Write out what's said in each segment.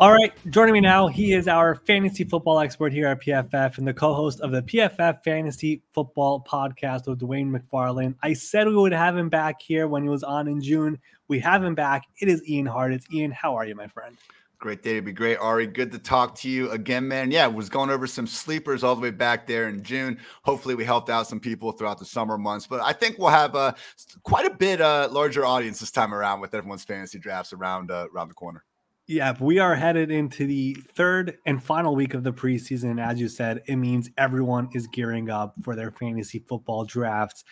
All right, joining me now, he is our fantasy football expert here at PFF and the co-host of the PFF Fantasy Football Podcast with Dwain McFarland. I said we would have him back here when he was on in June. We have him back. It is Ian Hart. It's Ian. How are you, my friend? Great day to be great, Ari. Good to talk to you again, man. Yeah, was going over some sleepers all the way back there in June. Hopefully, we helped out some people throughout the summer months. But I think we'll have uh, quite a bit uh, larger audience this time around with everyone's fantasy drafts around uh, around the corner. Yeah, we are headed into the third and final week of the preseason. As you said, it means everyone is gearing up for their fantasy football drafts.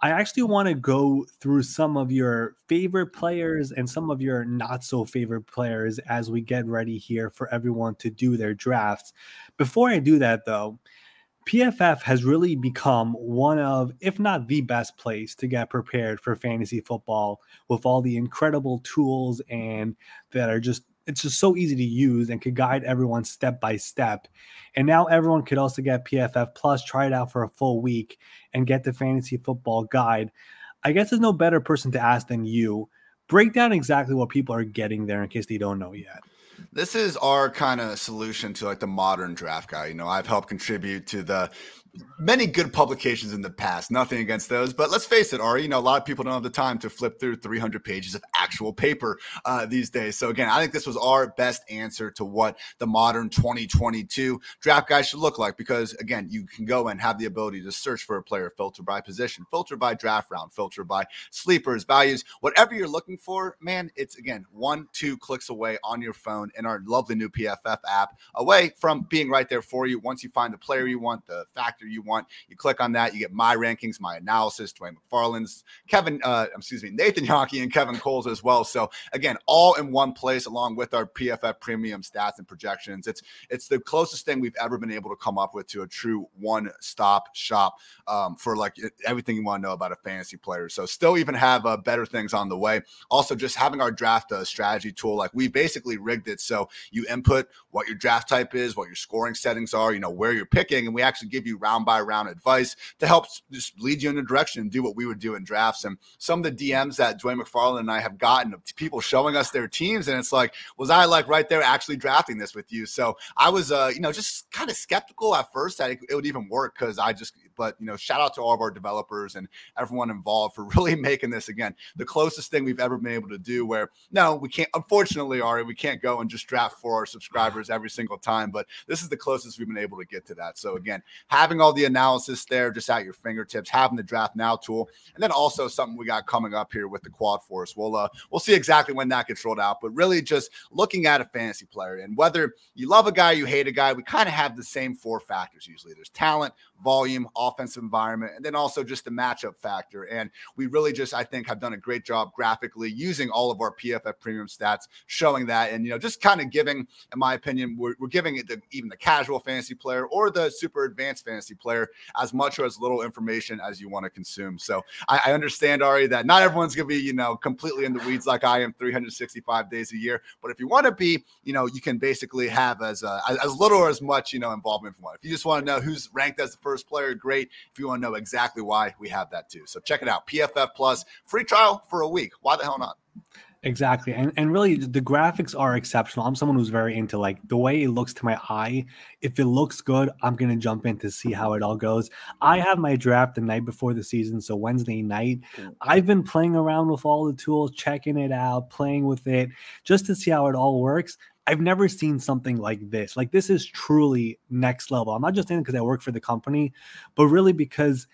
I actually want to go through some of your favorite players and some of your not so favorite players as we get ready here for everyone to do their drafts. Before I do that, though, PFF has really become one of, if not the best place to get prepared for fantasy football with all the incredible tools and that are just it's just so easy to use and could guide everyone step by step. And now everyone could also get PFF Plus, try it out for a full week, and get the fantasy football guide. I guess there's no better person to ask than you. Break down exactly what people are getting there in case they don't know yet. This is our kind of solution to like the modern draft guy. You know, I've helped contribute to the many good publications in the past. Nothing against those, but let's face it, Ari. You know, a lot of people don't have the time to flip through 300 pages of actual paper uh, these days. So again, I think this was our best answer to what the modern 2022 draft guide should look like. Because again, you can go and have the ability to search for a player, filter by position, filter by draft round, filter by sleepers, values, whatever you're looking for. Man, it's again one, two clicks away on your phone in our lovely new PFF app, away from being right there for you. Once you find the player you want, the factor you want. You click on that, you get my rankings, my analysis, Dwain McFarland's, Kevin, uh, excuse me, Nathan Jahnke and Kevin Cole's as well. So again, all in one place, along with our PFF premium stats and projections. It's it's the closest thing we've ever been able to come up with to a true one-stop shop um, for like everything you want to know about a fantasy player. So still even have uh, better things on the way. Also, just having our draft uh, strategy tool, like we basically rigged it so you input what your draft type is, what your scoring settings are, you know where you're picking, and we actually give you round by round advice to help just lead you in a direction and do what we would do in drafts. And some of the DMs that Dwain McFarland and I have gotten of people showing us their teams, and it's like, was I like right there actually drafting this with you? So I was, uh, you know, just kind of skeptical at first that it, it would even work because I just, but you know, shout out to all of our developers and everyone involved for really making this again the closest thing we've ever been able to do. Where no, we can't. Unfortunately, Ari, we can't go and just draft for our subscribers every single time, but this is the closest we've been able to get to that. So again, having all the analysis there just at your fingertips, having the draft now tool, and then also something we got coming up here with the quad force. We'll uh, we'll see exactly when that gets rolled out, but really just looking at a fantasy player and whether you love a guy, you hate a guy, we kind of have the same four factors usually. There's talent, volume, offensive environment, and then also just the matchup factor. And we really just, I think, have done a great job graphically using all of our PFF premium stats, showing that, and you know, just kind of giving, in my opinion, we're, we're giving it to even the casual fantasy player or the super advanced fantasy player as much or as little information as you want to consume. So I, I understand, Ari, that not everyone's going to be, you know, completely in the weeds like I am 365 days a year. But if you want to be, you know, you can basically have as uh, as little or as much, you know, involvement one. If you just want to know who's ranked as the first player, great. If you want to know exactly why, we have that too. So check it out. PFF Plus free trial for a week. Why the hell not? Exactly. And and really the graphics are exceptional. I'm someone who's very into like the way it looks to my eye. If it looks good, I'm gonna jump in to see how it all goes. I have my draft the night before the season, so Wednesday night. I've been playing around with all the tools, checking it out, playing with it, just to see how it all works. I've never seen something like this. Like this is truly next level. I'm not just in because I work for the company, but really because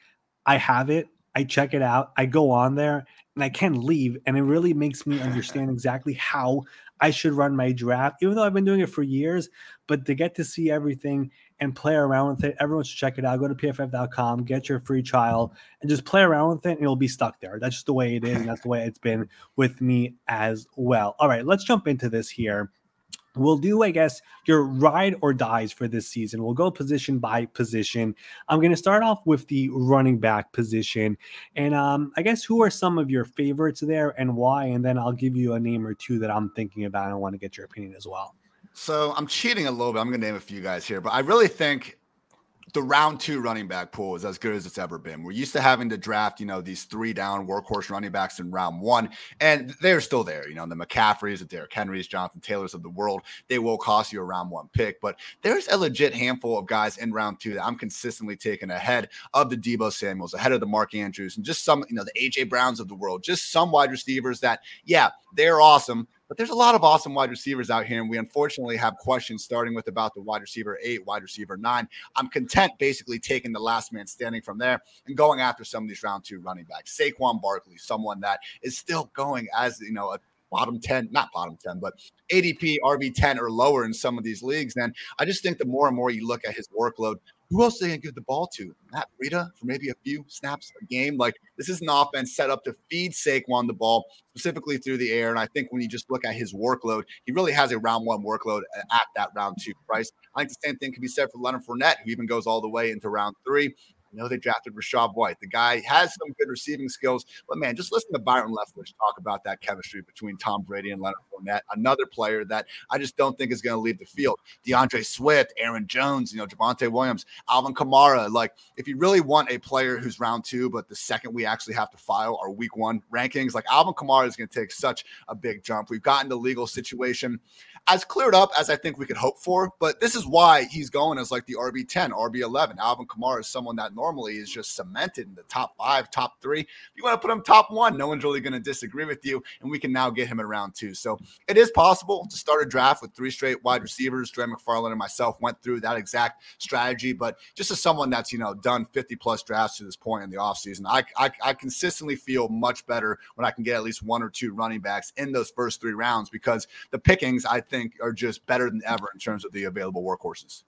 I have it. I check it out. I go on there and I can't leave. And it really makes me understand exactly how I should run my draft, even though I've been doing it for years. But to get to see everything and play around with it, everyone should check it out. Go to pff.com, get your free trial, and just play around with it, and you'll be stuck there. That's just the way it is. And that's the way it's been with me as well. All right, let's jump into this here. We'll do, I guess, your ride or dies for this season. We'll go position by position. I'm going to start off with the running back position. And um, I guess who are some of your favorites there and why? And then I'll give you a name or two that I'm thinking about. And I want to get your opinion as well. So I'm cheating a little bit. I'm going to name a few guys here, but I really think the round two running back pool is as good as it's ever been. We're used to having to draft, you know, these three down workhorse running backs in round one, and they're still there. You know, the McCaffreys, the Derrick Henrys, Jonathan Taylors of the world, they will cost you a round one pick. But there's a legit handful of guys in round two that I'm consistently taking ahead of the Deebo Samuels, ahead of the Mark Andrews, and just some, you know, the AJ Browns of the world, just some wide receivers that, yeah, they're awesome but there's a lot of awesome wide receivers out here, and we unfortunately have questions starting with about the wide receiver eight, wide receiver nine. I'm content basically taking the last man standing from there and going after some of these round two running backs. Saquon Barkley, someone that is still going as you know a bottom 10, not bottom 10, but ADP, RB10 or lower in some of these leagues. And I just think the more and more you look at his workload, who else are they going to give the ball to? Matt Breida for maybe a few snaps a game. Like this is an offense set up to feed Saquon the ball specifically through the air. And I think when you just look at his workload, he really has a round one workload at that round two price. I think the same thing can be said for Leonard Fournette, who even goes all the way into round three. I know they drafted Rachaad White. The guy has some good receiving skills, but man, just listen to Byron Leftwich talk about that chemistry between Tom Brady and Leonard Fournette. Another player that I just don't think is going to leave the field. D'Andre Swift, Aaron Jones, you know, Javonte Williams, Alvin Kamara. Like, if you really want a player who's round two, but the second we actually have to file our week one rankings, like Alvin Kamara is going to take such a big jump. We've gotten the legal situation as cleared up as I think we could hope for. But this is why he's going as like the RB 10, RB 11. Alvin Kamara is someone that normally is just cemented in the top five, top three. If you want to put him top one, no one's really going to disagree with you. And we can now get him in round two. So it is possible to start a draft with three straight wide receivers. Dre McFarland and myself went through that exact strategy. But just as someone that's, you know, done 50 plus drafts to this point in the offseason, I, I, I consistently feel much better when I can get at least one or two running backs in those first three rounds because the pickings, I think, think are just better than ever in terms of the available workhorses.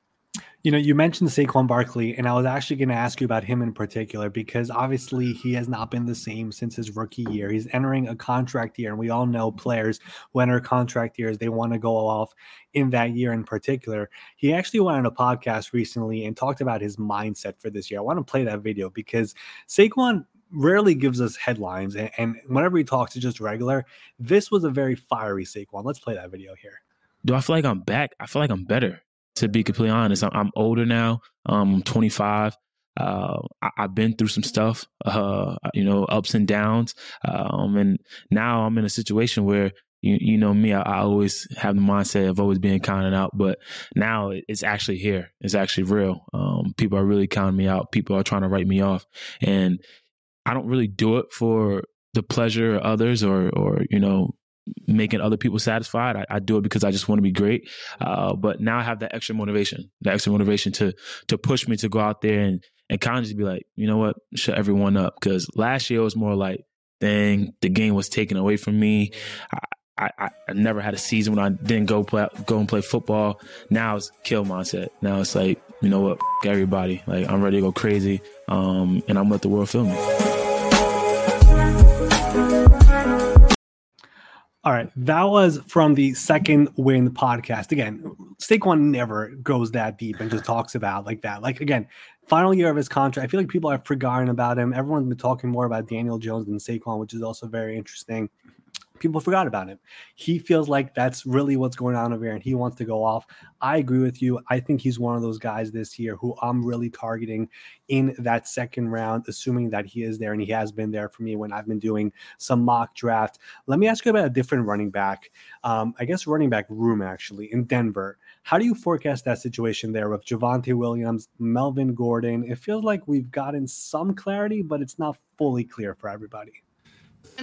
You know, you mentioned Saquon Barkley, and I was actually going to ask you about him in particular because obviously he has not been the same since his rookie year. He's entering a contract year, and we all know players who enter contract years, they want to go off in that year in particular. He actually went on a podcast recently and talked about his mindset for this year. I want to play that video because Saquon rarely gives us headlines, and, and whenever he talks, it's just regular. This was a very fiery Saquon. Let's play that video here do I feel like I'm back? I feel like I'm better. To be completely honest, I'm, I'm older now. Um, I'm 25. Uh, I, have been through some stuff, uh, you know, ups and downs. Um, and now I'm in a situation where you, you know me, I, I, always have the mindset of always being counted out, but now it's actually here. It's actually real. Um, people are really counting me out. People are trying to write me off, and I don't really do it for the pleasure of others or, or you know, making other people satisfied. I, I, do it because I just want to be great. Uh, but now I have that extra motivation, the extra motivation to to push me to go out there and and kind of just be like, you know what, shut everyone up. Because last year it was more like, dang, the game was taken away from me. I, I, I never had a season when I didn't go play, go and play football. Now it's kill mindset. Now it's like, you know what, everybody, like I'm ready to go crazy, um, and I'm let the world feel me. All right, that was from the second win podcast. Again, Saquon never goes that deep and just talks about like that. Like again, final year of his contract. I feel like people have forgotten about him. Everyone's been talking more about Daniel Jones than Saquon, which is also very interesting people forgot about him. He feels like that's really what's going on over here and he wants to go off. I agree with you. I think he's one of those guys this year who I'm really targeting in that second round, assuming that he is there and he has been there for me when I've been doing some mock draft. Let me ask you about a different running back. Um, I guess running back room actually in Denver. How do you forecast that situation there with Javonte Williams, Melvin Gordon? It feels like we've gotten some clarity, but it's not fully clear for everybody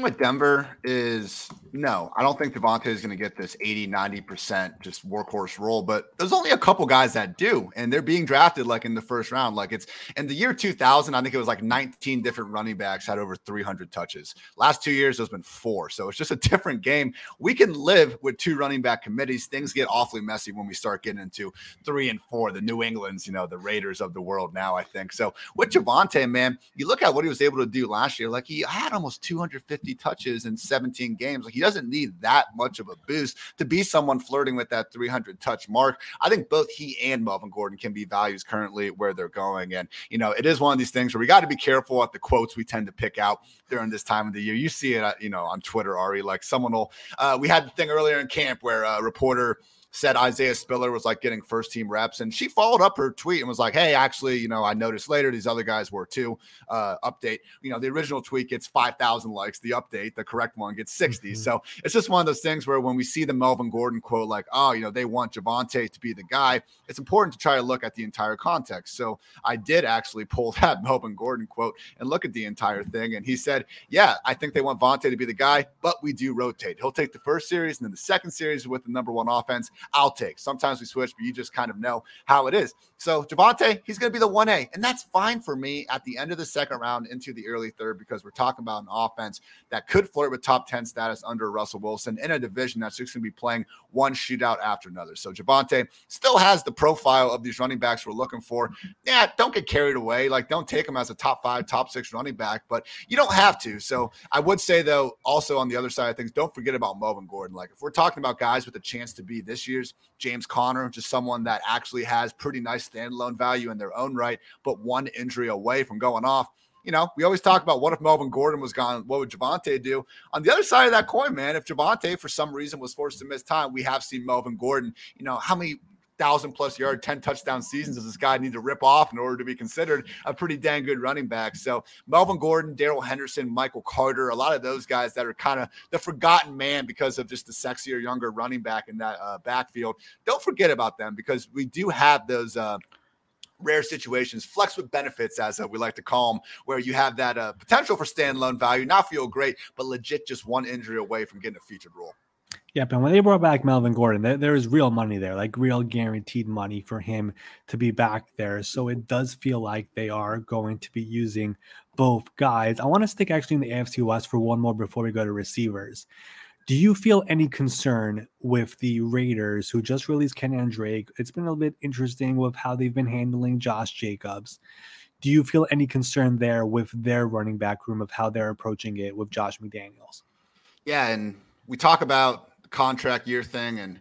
with Denver is no, I don't think Javonte is going to get this 80, 90% just workhorse role, but there's only a couple guys that do, and they're being drafted like in the first round. Like it's in the year 2000, I think it was like 19 different running backs had over 300 touches. Last two years, there's been four. So it's just a different game. We can live with two running back committees. Things get awfully messy when we start getting into three and four, the New Englands, you know, the Raiders of the world now, I think. So with Javonte, man, you look at what he was able to do last year. Like he had almost 250 50 touches in 17 games. Like he doesn't need that much of a boost to be someone flirting with that 300 touch mark. I think both he and Melvin Gordon can be values currently where they're going. And, you know, it is one of these things where we got to be careful at the quotes we tend to pick out during this time of the year. You see it, you know, on Twitter, Ari, like someone will, uh, we had the thing earlier in camp where a reporter, said Isaiah Spiller was like getting first team reps, and she followed up her tweet and was like, "Hey, actually, you know, I noticed later these other guys were too." Uh, update, you know, the original tweet gets five thousand likes. The update, the correct one, gets 60 mm-hmm. So it's just one of those things where when we see the Melvin Gordon quote, like, "Oh, you know, they want Javonte to be the guy," it's important to try to look at the entire context. So I did actually pull that Melvin Gordon quote and look at the entire thing, and he said, "Yeah, I think they want Vontae to be the guy, but we do rotate. He'll take the first series and then the second series with the number one offense. I'll take. Sometimes we switch, but you just kind of know how it is. So Javonte, he's going to be the 1A, and that's fine for me at the end of the second round into the early third because we're talking about an offense that could flirt with top 10 status under Russell Wilson in a division that's just going to be playing one shootout after another. So Javonte still has the profile of these running backs we're looking for. Yeah, don't get carried away. Like, don't take him as a top five, top six running back, but you don't have to. So I would say, though, also on the other side of things, don't forget about Melvin Gordon. Like, if we're talking about guys with a chance to be this year's James Conner, just someone that actually has pretty nice standalone value in their own right, but one injury away from going off. You know, we always talk about what if Melvin Gordon was gone? What would Javonte do? On the other side of that coin, man, if Javonte for some reason was forced to miss time, we have seen Melvin Gordon. You know, how many thousand plus yard, 10 touchdown seasons does this guy need to rip off in order to be considered a pretty dang good running back? So Melvin Gordon, Darrell Henderson, Michael Carter, a lot of those guys that are kind of the forgotten man because of just the sexier, younger running back in that uh, backfield. Don't forget about them because we do have those uh, rare situations, flex with benefits, as uh, we like to call them, where you have that uh, potential for standalone value, not feel great, but legit just one injury away from getting a featured role. Yep, and when they brought back Melvin Gordon, there, there is real money there, like real guaranteed money for him to be back there. So it does feel like they are going to be using both guys. I want to stick actually in the AFC West for one more before we go to receivers. Do you feel any concern with the Raiders who just released Kenyan Drake? It's been a little bit interesting with how they've been handling Josh Jacobs. Do you feel any concern there with their running back room of how they're approaching it with Josh McDaniels? Yeah, and we talk about contract year thing. And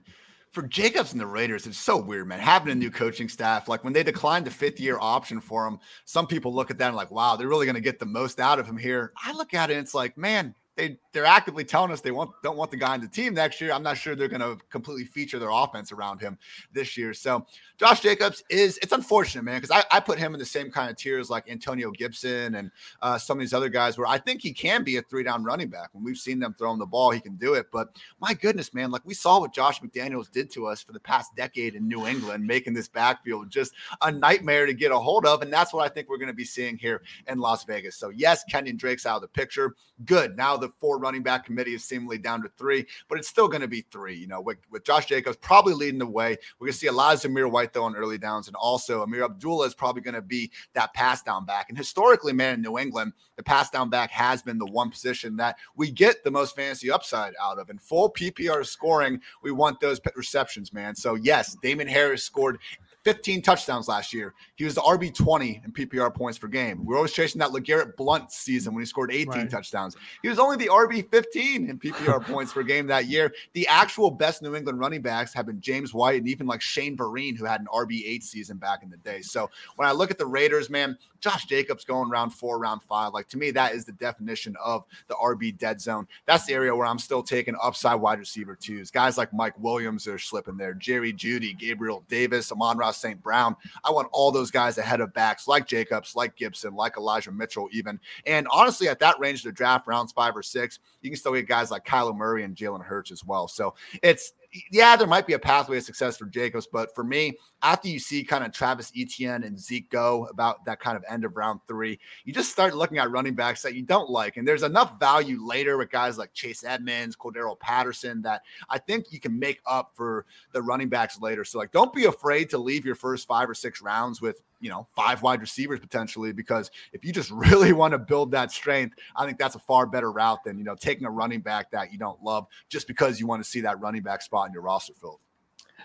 for Jacobs and the Raiders, it's so weird, man. Having a new coaching staff, like when they declined the fifth year option for him, some people look at that and like, wow, they're really going to get the most out of him here. I look at it and it's like, man, they they're actively telling us they want don't want the guy on the team next year. I'm not sure they're going to completely feature their offense around him this year. So Josh Jacobs is it's unfortunate, man, because I, I put him in the same kind of tiers like Antonio Gibson and uh, some of these other guys where I think he can be a three down running back. When we've seen them throwing the ball, he can do it. But my goodness, man, like we saw what Josh McDaniels did to us for the past decade in New England, making this backfield just a nightmare to get a hold of, and that's what I think we're going to be seeing here in Las Vegas. So yes, Kenyan Drake's out of the picture. Good. Now the four running back committee is seemingly down to three, but it's still going to be three. You know, with, with Josh Jacobs probably leading the way. We're going to see a lot of Zamir White, though, on early downs. And also, Ameer Abdullah is probably going to be that pass down back. And historically, man, in New England, the pass down back has been the one position that we get the most fantasy upside out of. In full PPR scoring, we want those receptions, man. So, yes, Damien Harris scored 15 touchdowns last year. He was the RB 20 in PPR points per game. We are always chasing that LeGarrette Blunt season when he scored 18 right. touchdowns. He was only the RB 15 in PPR points per game that year. The actual best New England running backs have been James White and even like Shane Vereen, who had an RB 8 season back in the day. So when I look at the Raiders, man, Josh Jacobs going round four, round five, like to me, that is the definition of the RB dead zone. That's the area where I'm still taking upside wide receiver twos. Guys like Mike Williams are slipping there, Jerry Jeudy, Gabriel Davis, Amon-Ra St. Brown. I want all those guys ahead of backs like Jacobs, like Gibson, like Elijah Mitchell, even. And honestly, at that range of the draft, rounds five or six, you can still get guys like Kyler Murray and Jalen Hurts as well. So it's yeah, there might be a pathway of success for Jacobs, but for me, after you see kind of Travis Etienne and Zeke go about that kind of end of round three, you just start looking at running backs that you don't like. And there's enough value later with guys like Chase Edmonds, Cordarrelle Patterson that I think you can make up for the running backs later. So, like, don't be afraid to leave your first five or six rounds with you know, five wide receivers potentially, because if you just really want to build that strength, I think that's a far better route than, you know, taking a running back that you don't love just because you want to see that running back spot in your roster filled.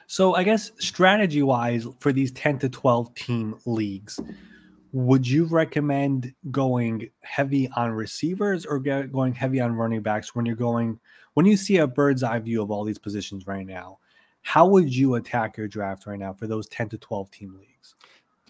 So I guess strategy wise for these 10 to 12 team leagues, would you recommend going heavy on receivers or going heavy on running backs when you're going when you see a bird's eye view of all these positions right now? How would you attack your draft right now for those 10 to 12 team leagues?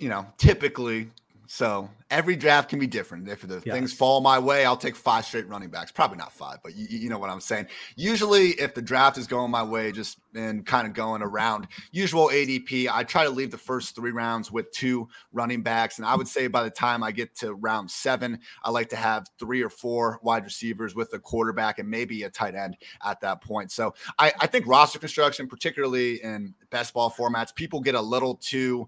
You know, typically So every draft can be different. If the Yes. things fall my way, I'll take five straight running backs. Probably not five, but you, you know what I'm saying. Usually, if the draft is going my way, just and kind of going around usual ADP, I try to leave the first three rounds with two running backs. And I would say by the time I get to round seven, I like to have three or four wide receivers with a quarterback and maybe a tight end at that point. So I, I think roster construction, particularly in best ball formats, people get a little too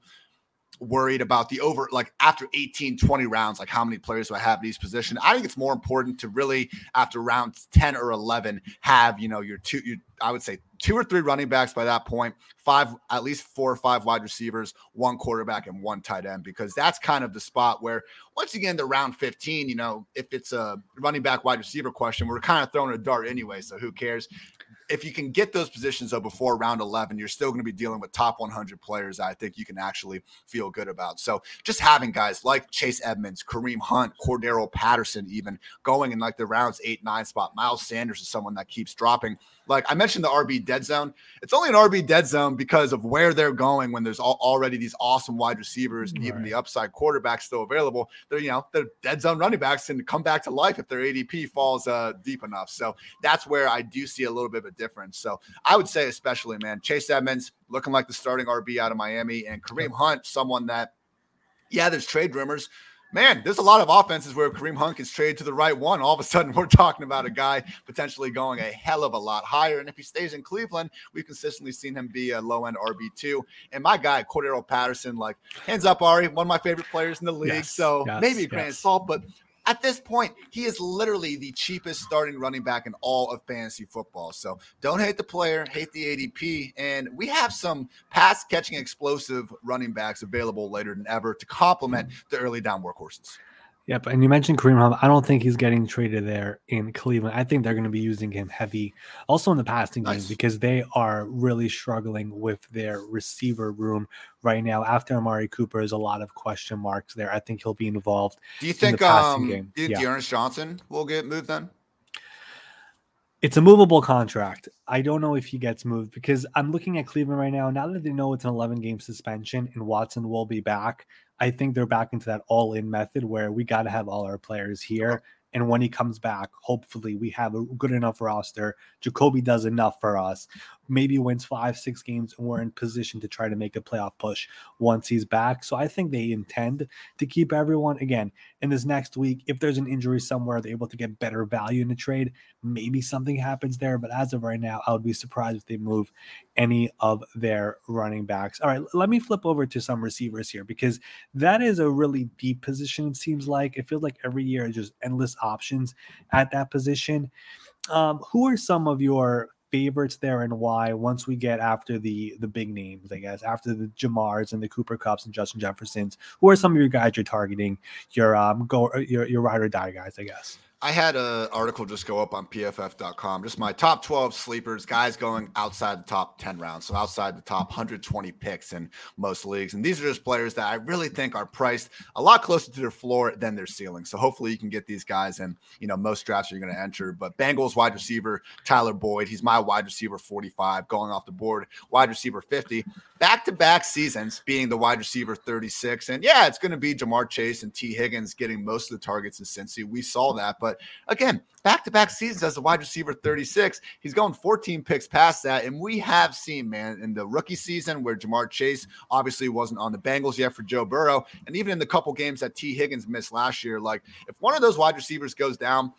worried about the over like after 18 20 rounds like how many players do i have in each position? I think it's more important to really after round 10 or 11 have you know your two your, i would say two or three running backs by that point five at least four or five wide receivers one quarterback and one tight end because that's kind of the spot where once get into round 15 you know if it's a running back wide receiver question we're kind of throwing a dart anyway so who cares if you can get those positions though before round 11 you're still going to be dealing with top 100 players i think you can actually feel good about. So just having guys like chase edmonds kareem hunt cordarrelle patterson even going in like the rounds 8 9 spot miles sanders is someone that keeps dropping like i mentioned the rb dead zone it's only an rb dead zone because of where they're going when there's al- already these awesome wide receivers and even the upside quarterbacks still available they're you know they're dead zone running backs and come back to life if their adp falls uh, deep enough so that's where I do see a little bit of a difference. So I would say, especially, man, Chase Edmonds looking like the starting RB out of Miami, and Kareem Hunt, someone that, yeah, there's trade rumors. Man, there's a lot of offenses where Kareem Hunt is traded to the right one. All of a sudden, we're talking about a guy potentially going a hell of a lot higher. And if he stays in Cleveland, we've consistently seen him be a low end RB2. And my guy, Cordarrelle Patterson, like, hands up, Ari, one of my favorite players in the league. Yes, so yes, maybe a grain of salt, but at this point, he is literally the cheapest starting running back in all of fantasy football. So don't hate the player, hate the ADP. And we have some pass catching explosive running backs available later than ever to complement the early down workhorses. Yep, and you mentioned Kareem Hunt. I don't think he's getting traded there in Cleveland. I think they're going to be using him heavy, also in the passing game because they are really struggling with their receiver room right now. After Amari Cooper, is a lot of question marks there. I think he'll be involved. Do you the think passing um game, do you think yeah. D'Ernest Johnson will get moved then? It's a movable contract. I don't know if he gets moved because I'm looking at Cleveland right now. Now that they know it's an 11 game suspension and Watson will be back, I think they're back into that all in method where we got to have all our players here. And when he comes back, hopefully we have a good enough roster. Jacoby does enough for us. Maybe wins five, six games, and we're in position to try to make a playoff push once he's back. So I think they intend to keep everyone again in this next week. If there's an injury somewhere, they're able to get better value in the trade. Maybe something happens there. But as of right now, I would be surprised if they move any of their running backs. All right, let me flip over to some receivers here because that is a really deep position. It seems like it feels like every year just endless options at that position. Um, who are some of your favorites there and why? Once we get after the the big names, I guess after the Ja'Marrs and the Cooper Kupps and Justin Jeffersons, who are some of your guys you're targeting? Your um go your your ride or die guys, I guess. I had an article just go up on pff.com, just my top 12 sleepers, guys going outside the top 10 rounds. So outside the top 120 picks in most leagues. And these are just players that I really think are priced a lot closer to their floor than their ceiling. So hopefully you can get these guys in, you know, most drafts you're going to enter. But Bengals wide receiver, Tyler Boyd, he's my wide receiver 45 going off the board, wide receiver 50 back to back seasons being the wide receiver 36. And yeah, it's going to be Ja'Marr Chase and Tee Higgins getting most of the targets in Cincy. We saw that. But again, back to back seasons as a wide receiver 36. He's going 14 picks past that. And we have seen, man, in the rookie season where Ja'Marr Chase obviously wasn't on the Bengals yet for Joe Burrow. And even in the couple games that Tee Higgins missed last year, like if one of those wide receivers goes down,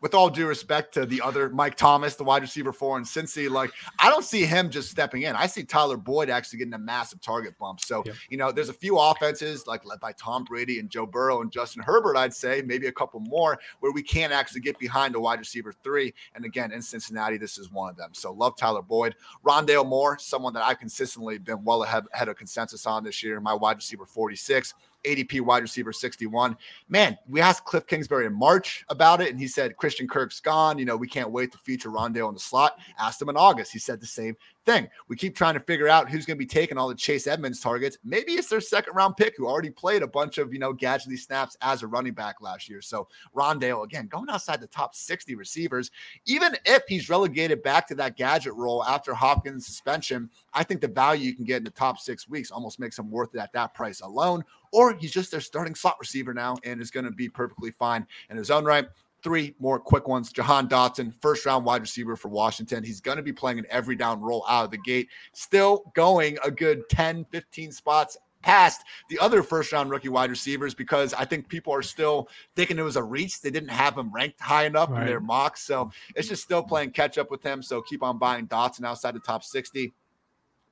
with all due respect to the other Mike Thomas, the wide receiver four in Cincy, like I don't see him just stepping in. I see Tyler Boyd actually getting a massive target bump. So, Yep. you know, there's a few offenses like led by Tom Brady and Joe Burrow and Justin Herbert, I'd say, maybe a couple more where we can't actually get behind a wide receiver three. And again, in Cincinnati, this is one of them. So love Tyler Boyd. Rondale Moore, someone that I've consistently been well ahead, ahead of consensus on this year, my wide receiver 46. ADP wide receiver 61. Man, we asked Cliff Kingsbury in March about it, and he said Christian Kirk's gone. You know, we can't wait to feature Rondale in the slot. Asked him in August. He said the same thing. We keep trying to figure out who's going to be taking all the Chase Edmonds targets. Maybe it's their second round pick who already played a bunch of, you know, gadgety snaps as a running back last year. So Rondale, again, going outside the top 60 receivers, even if he's relegated back to that gadget role after Hopkins' suspension, I think the value you can get in the top six weeks almost makes him worth it at that price alone. Or he's just their starting slot receiver now and is going to be perfectly fine in his own right. Three more quick ones. Jahan Dotson, first round wide receiver for Washington. He's going to be playing an every down role out of the gate, still going a good 10, 15 spots past the other first round rookie wide receivers because I think people are still thinking it was a reach. They didn't have him ranked high enough right. in their mocks. So it's just still playing catch up with him. So keep on buying Dotson outside the top 60.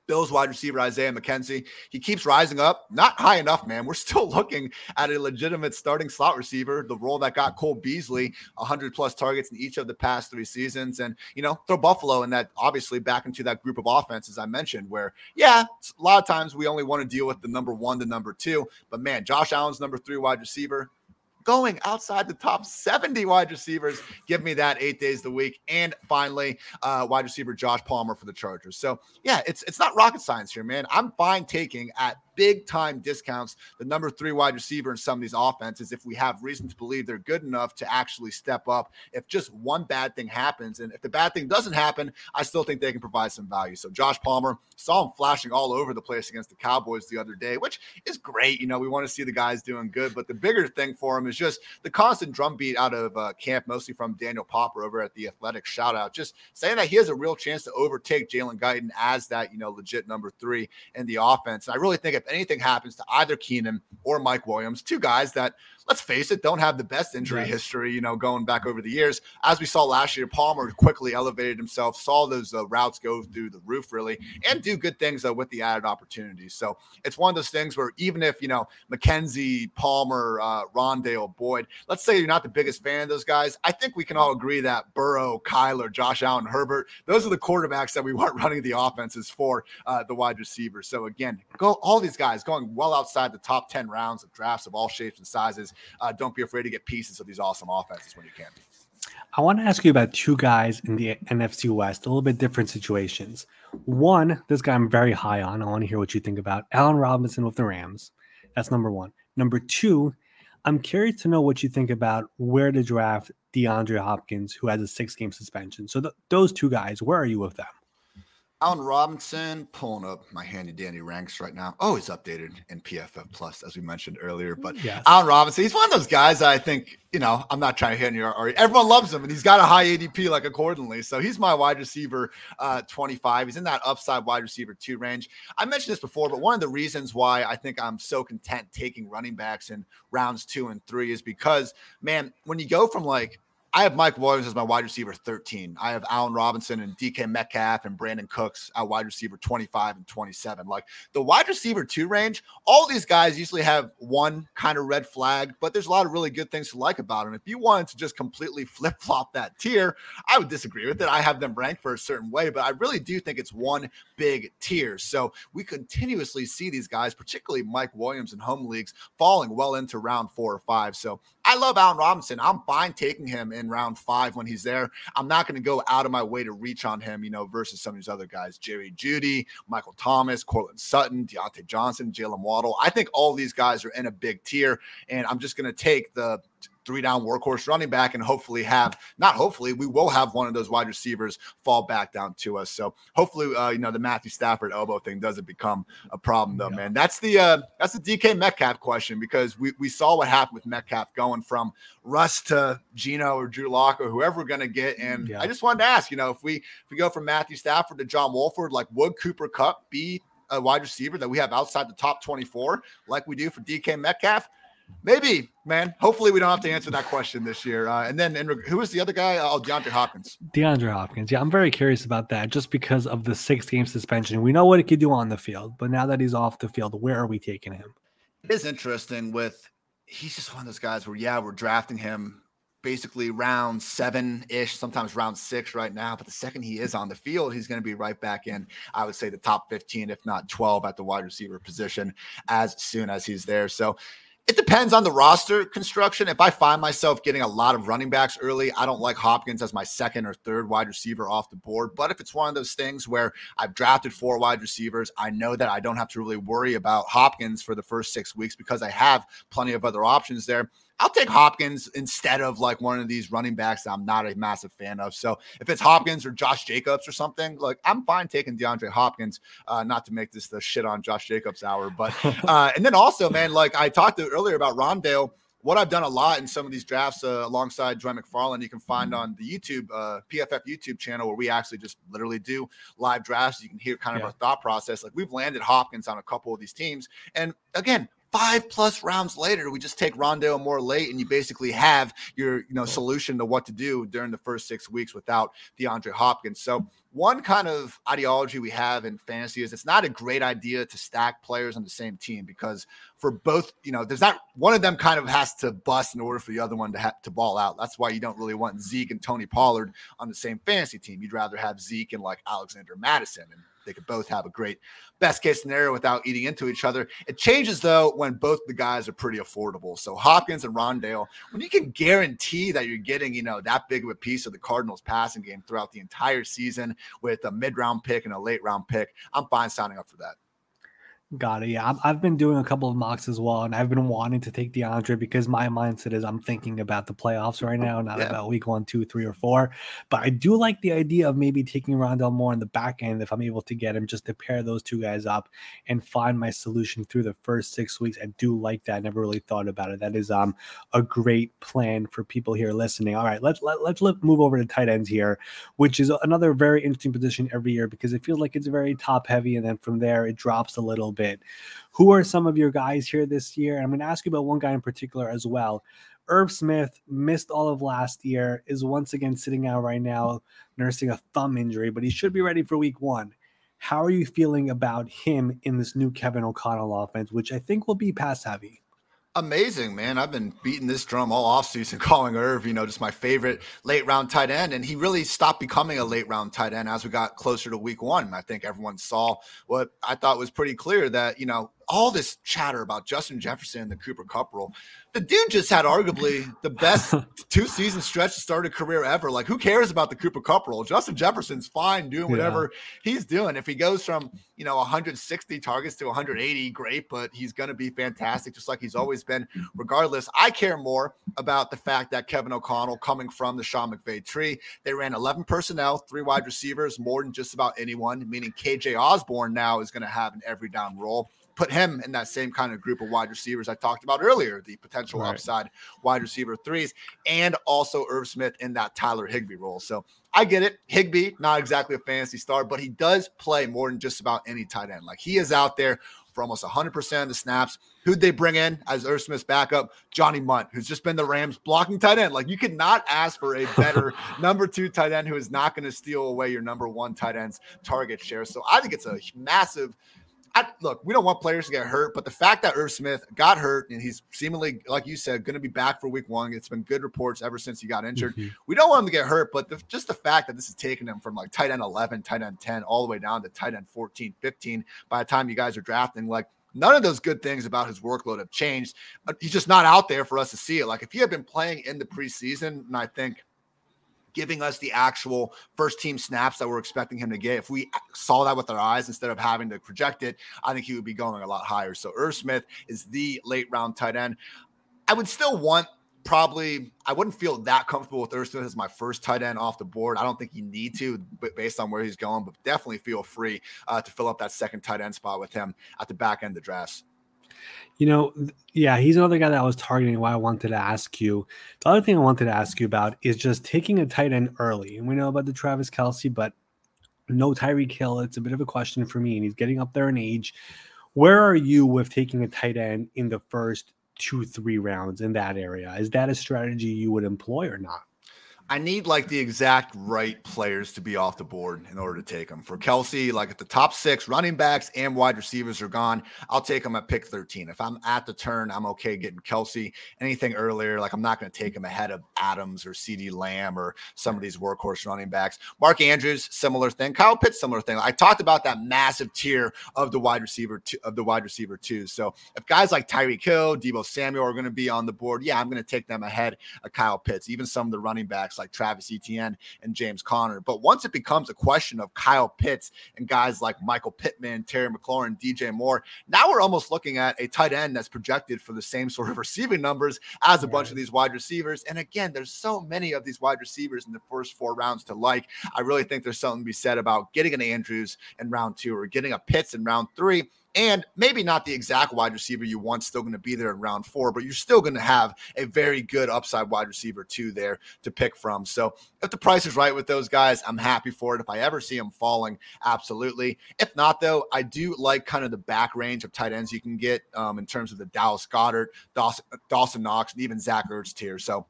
Bills wide receiver Isaiah McKenzie. He keeps rising up, not high enough, man. We're still looking at a legitimate starting slot receiver, the role that got Cole Beasley 100 plus targets in each of the past three seasons. And, you know, throw Buffalo in that obviously back into that group of offenses I mentioned, where, yeah, a lot of times we only want to deal with the number one to number two. But man, Josh Allen's number three wide receiver going outside the top 70 wide receivers. Give me that eight days the week. And finally, uh, wide receiver Josh Palmer for the Chargers. So yeah, it's it's not rocket science here, man. I'm fine taking at big time discounts the number three wide receiver in some of these offenses if we have reason to believe they're good enough to actually step up if just one bad thing happens. And if the bad thing doesn't happen, I still think they can provide some value. So Josh Palmer saw him flashing all over the place against the Cowboys the other day, which is great. You know, we want to see the guys doing good, but the bigger thing for him is just the constant drumbeat out of uh, camp, mostly from Daniel Popper over at the Athletic. Shout out, just saying that he has a real chance to overtake Jalen Guyton as that you know legit number three in the offense. And I really think if anything happens to either Keenan or Mike Williams, two guys that let's face it, don't have the best injury history, you know, going back over the years. As we saw last year, Palmer quickly elevated himself, saw those uh, routes go through the roof really, and do good things uh, with the added opportunities. So it's one of those things where even if, you know, McKenzie, Palmer, uh, Rondale, Boyd, let's say you're not the biggest fan of those guys, I think we can all agree that Burrow, Kyler, Josh Allen, Herbert, those are the quarterbacks that we want running the offenses for uh, the wide receivers. So again, go all these guys going well outside the top 10 rounds of drafts of all shapes and sizes uh, don't be afraid to get pieces of these awesome offenses when you can. I want to ask you about two guys in the NFC West, a little bit different situations. One, this guy I'm very high on. I want to hear what you think about Allen Robinson with the Rams. That's number one. Number two, I'm curious to know what you think about where to draft DeAndre Hopkins, who has a six game suspension. So, th- those two guys, where are you with them? Allen Robinson, pulling up my handy dandy ranks right now. Oh, he's updated in PFF Plus, as we mentioned earlier. But yes. Allen Robinson, he's one of those guys I think, you know, I'm not trying to hit your or everyone loves him and he's got a high ADP like accordingly. So he's my wide receiver uh 25. He's in that upside wide receiver two range. I mentioned this before, but one of the reasons why I think I'm so content taking running backs in rounds two and three is because, man, when you go from like I have Mike Williams as my wide receiver 13. I have Allen Robinson and DK Metcalf and Brandin Cooks at wide receiver 25 and 27. Like the wide receiver two range, all these guys usually have one kind of red flag, but there's a lot of really good things to like about them. If you wanted to just completely flip flop that tier, I would disagree with it. I have them ranked for a certain way, but I really do think it's one big tier. So we continuously see these guys, particularly Mike Williams in home leagues, falling well into round four or five. So I love Allen Robinson. I'm fine taking him in round five when he's there. I'm not going to go out of my way to reach on him, you know, versus some of these other guys, Jerry Jeudy, Michael Thomas, Courtland Sutton, Diontae Johnson, Jalen Waddle. I think all these guys are in a big tier, and I'm just going to take the three down workhorse running back and hopefully have not hopefully we will have one of those wide receivers fall back down to us. So hopefully uh, you know the Matthew Stafford elbow thing doesn't become a problem though, yeah. man. That's the uh, that's the DK Metcalf question because we we saw what happened with Metcalf going from Russ to Geno or Drew Lock or whoever we're gonna get. And yeah. I just wanted to ask, you know, if we if we go from Matthew Stafford to John Wolford, like would Cooper Kupp be a wide receiver that we have outside the top 24 like we do for DK Metcalf? Maybe, man. Hopefully, we don't have to answer that question this year. Uh, and then, in, who was the other guy? Oh, DeAndre Hopkins. DeAndre Hopkins. Yeah, I'm very curious about that just because of the six game suspension. We know what he could do on the field, but now that he's off the field, where are we taking him? It is interesting with he's just one of those guys where, yeah, we're drafting him basically round seven ish, sometimes round six right now. But the second he is on the field, he's going to be right back in, I would say, the top 15, if not 12 at the wide receiver position as soon as he's there. So, It depends on the roster construction. If I find myself getting a lot of running backs early, I don't like Hopkins as my second or third wide receiver off the board. But if it's one of those things where I've drafted four wide receivers, I know that I don't have to really worry about Hopkins for the first six weeks because I have plenty of other options there. I'll take Hopkins instead of like one of these running backs that I'm not a massive fan of. So if it's Hopkins or Josh Jacobs or something, like I'm fine taking DeAndre Hopkins. Uh, not to make this the shit on Josh Jacobs hour, but uh, and then also, man, like I talked earlier about Rondale what I've done a lot in some of these drafts uh, alongside Joy McFarland, you can find on the YouTube uh, PFF YouTube channel where we actually just literally do live drafts. You can hear kind of yeah. our thought process. Like we've landed Hopkins on a couple of these teams, and again, five plus rounds later, we just take Rondale Moore late, and you basically have your you know solution to what to do during the first six weeks without DeAndre Hopkins. So one kind of ideology we have in fantasy is it's not a great idea to stack players on the same team because for both, you know, there's not one of them kind of has to bust in order for the other one to have to ball out. That's why you don't really want Zeke and Tony Pollard on the same fantasy team. You'd rather have Zeke and like Alexander Mattison and they could both have a great best case scenario without eating into each other. It changes though when both the guys are pretty affordable. So Hopkins and Rondale, when you can guarantee that you're getting, you know, that big of a piece of the Cardinals passing game throughout the entire season with a mid round pick and a late round pick, I'm fine signing up for that. Got it. Yeah, I've been doing a couple of mocks as well, and I've been wanting to take DeAndre because my mindset is I'm thinking about the playoffs right now, not yeah. about week one, two, three, or four. But I do like the idea of maybe taking Rondale Moore in the back end if I'm able to get him, just to pair those two guys up and find my solution through the first six weeks. I do like that. I never really thought about it. That is um a great plan for people here listening. All right, let's let, let's let, move over to tight ends here, which is another very interesting position every year because it feels like it's very top heavy, and then from there it drops a little bit. Who are some of your guys here this year? I'm going to ask you about one guy in particular as well. Irv Smith missed all of last year, is once again sitting out right now, nursing a thumb injury, but he should be ready for week one. How are you feeling about him in this new Kevin O'Connell offense, which I think will be pass heavy? Amazing, man. I've been beating this drum all offseason, calling Irv, you know, just my favorite late round tight end. And he really stopped becoming a late round tight end as we got closer to week one. I think everyone saw what I thought was pretty clear that, you know, all this chatter about Justin Jefferson and the Cooper Kupp role. The dude just had arguably the best two season stretch to start a career ever. Like, who cares about the Cooper Kupp role? Justin Jefferson's fine doing whatever yeah. he's doing. If he goes from, you know, 160 targets to 180, great, but he's going to be fantastic, just like he's always been. Regardless, I care more about the fact that Kevin O'Connell coming from the Sean McVay tree, they ran 11 personnel, three wide receivers, more than just about anyone, meaning KJ Osborn now is going to have an every down role put him in that same kind of group of wide receivers I talked about earlier, the potential right. upside wide receiver threes, and also Irv Smith in that Tyler Higbee role. So I get it. Higbee, not exactly a fantasy star, but he does play more than just about any tight end. Like he is out there for almost 100% of the snaps. Who'd they bring in as Irv Smith's backup? Johnny Mundt, who's just been the Rams blocking tight end. Like you could not ask for a better number two tight end who is not going to steal away your number one tight end's target share. So I think it's a massive I, look, we don't want players to get hurt, but the fact that Irv Smith got hurt and he's seemingly, like you said, going to be back for week one, it's been good reports ever since he got injured. Mm-hmm. We don't want him to get hurt, but the, just the fact that this is taking him from like tight end 11, tight end 10, all the way down to tight end 14, 15 by the time you guys are drafting, like none of those good things about his workload have changed. He's just not out there for us to see it. Like if he had been playing in the preseason, and I think – giving us the actual first team snaps that we're expecting him to get. If we saw that with our eyes instead of having to project it, I think he would be going a lot higher. So Irv Smith is the late round tight end. I would still want probably I wouldn't feel that comfortable with Smith as my first tight end off the board. I don't think you need to, but based on where he's going, but definitely feel free uh, to fill up that second tight end spot with him at the back end of the drafts. You know, yeah, he's another guy that I was targeting. Why I wanted to ask you. The other thing I wanted to ask you about is just taking a tight end early. And we know about the Travis Kelce, but no Tyreek Hill. It's a bit of a question for me, and he's getting up there in age. Where are you with taking a tight end in the first two, three rounds in that area? Is that a strategy you would employ or not? I need like the exact right players to be off the board in order to take them. For Kelce, like if the top six running backs and wide receivers are gone, I'll take them at pick 13. If I'm at the turn, I'm okay getting Kelce. Anything earlier, like I'm not going to take him ahead of Adams or CeeDee Lamb or some of these workhorse running backs. Mark Andrews, similar thing. Kyle Pitts, similar thing. I talked about that massive tier of the wide receiver two, of the wide receiver too. So if guys like Tyreek Hill, Deebo Samuel are going to be on the board, yeah, I'm going to take them ahead of Kyle Pitts. Even some of the running backs like Travis Etienne and James Conner. But once it becomes a question of Kyle Pitts and guys like Michael Pittman, Terry McLaurin, DJ Moore, now we're almost looking at a tight end that's projected for the same sort of receiving numbers as a bunch of these wide receivers. And again, there's so many of these wide receivers in the first four rounds to like. I really think there's something to be said about getting an Andrews in round two or getting a Pitts in round three and maybe not the exact wide receiver you want still going to be there in round four, but you're still going to have a very good upside wide receiver too there to pick from. So if the price is right with those guys, I'm happy for it. If I ever see them falling, absolutely. If not, though, I do like kind of the back range of tight ends you can get um, in terms of the Dallas Goedert, Dawson, Dawson Knox, and even Zach Ertz tier. So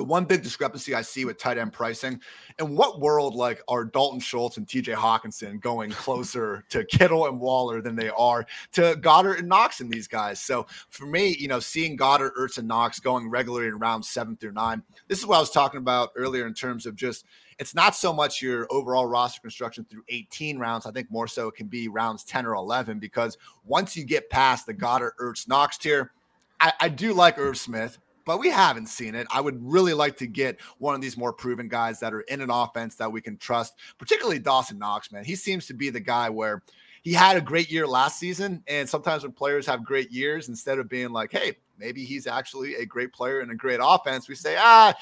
the one big discrepancy I see with tight end pricing, in what world like are Dalton Schultz and TJ Hockenson going closer to Kittle and Waller than they are to Goedert and Knox and these guys? So for me, you know, seeing Goedert, Ertz, and Knox going regularly in rounds seven through nine, this is what I was talking about earlier in terms of just it's not so much your overall roster construction through 18 rounds. I think more so it can be rounds 10 or 11 because once you get past the Goedert, Ertz, Knox tier, I, I do like Irv Smith but we haven't seen it. I would really like to get one of these more proven guys that are in an offense that we can trust, particularly Dawson Knox, man. He seems to be the guy where he had a great year last season. And sometimes when players have great years, instead of being like, hey, maybe he's actually a great player and a great offense, we say, ah,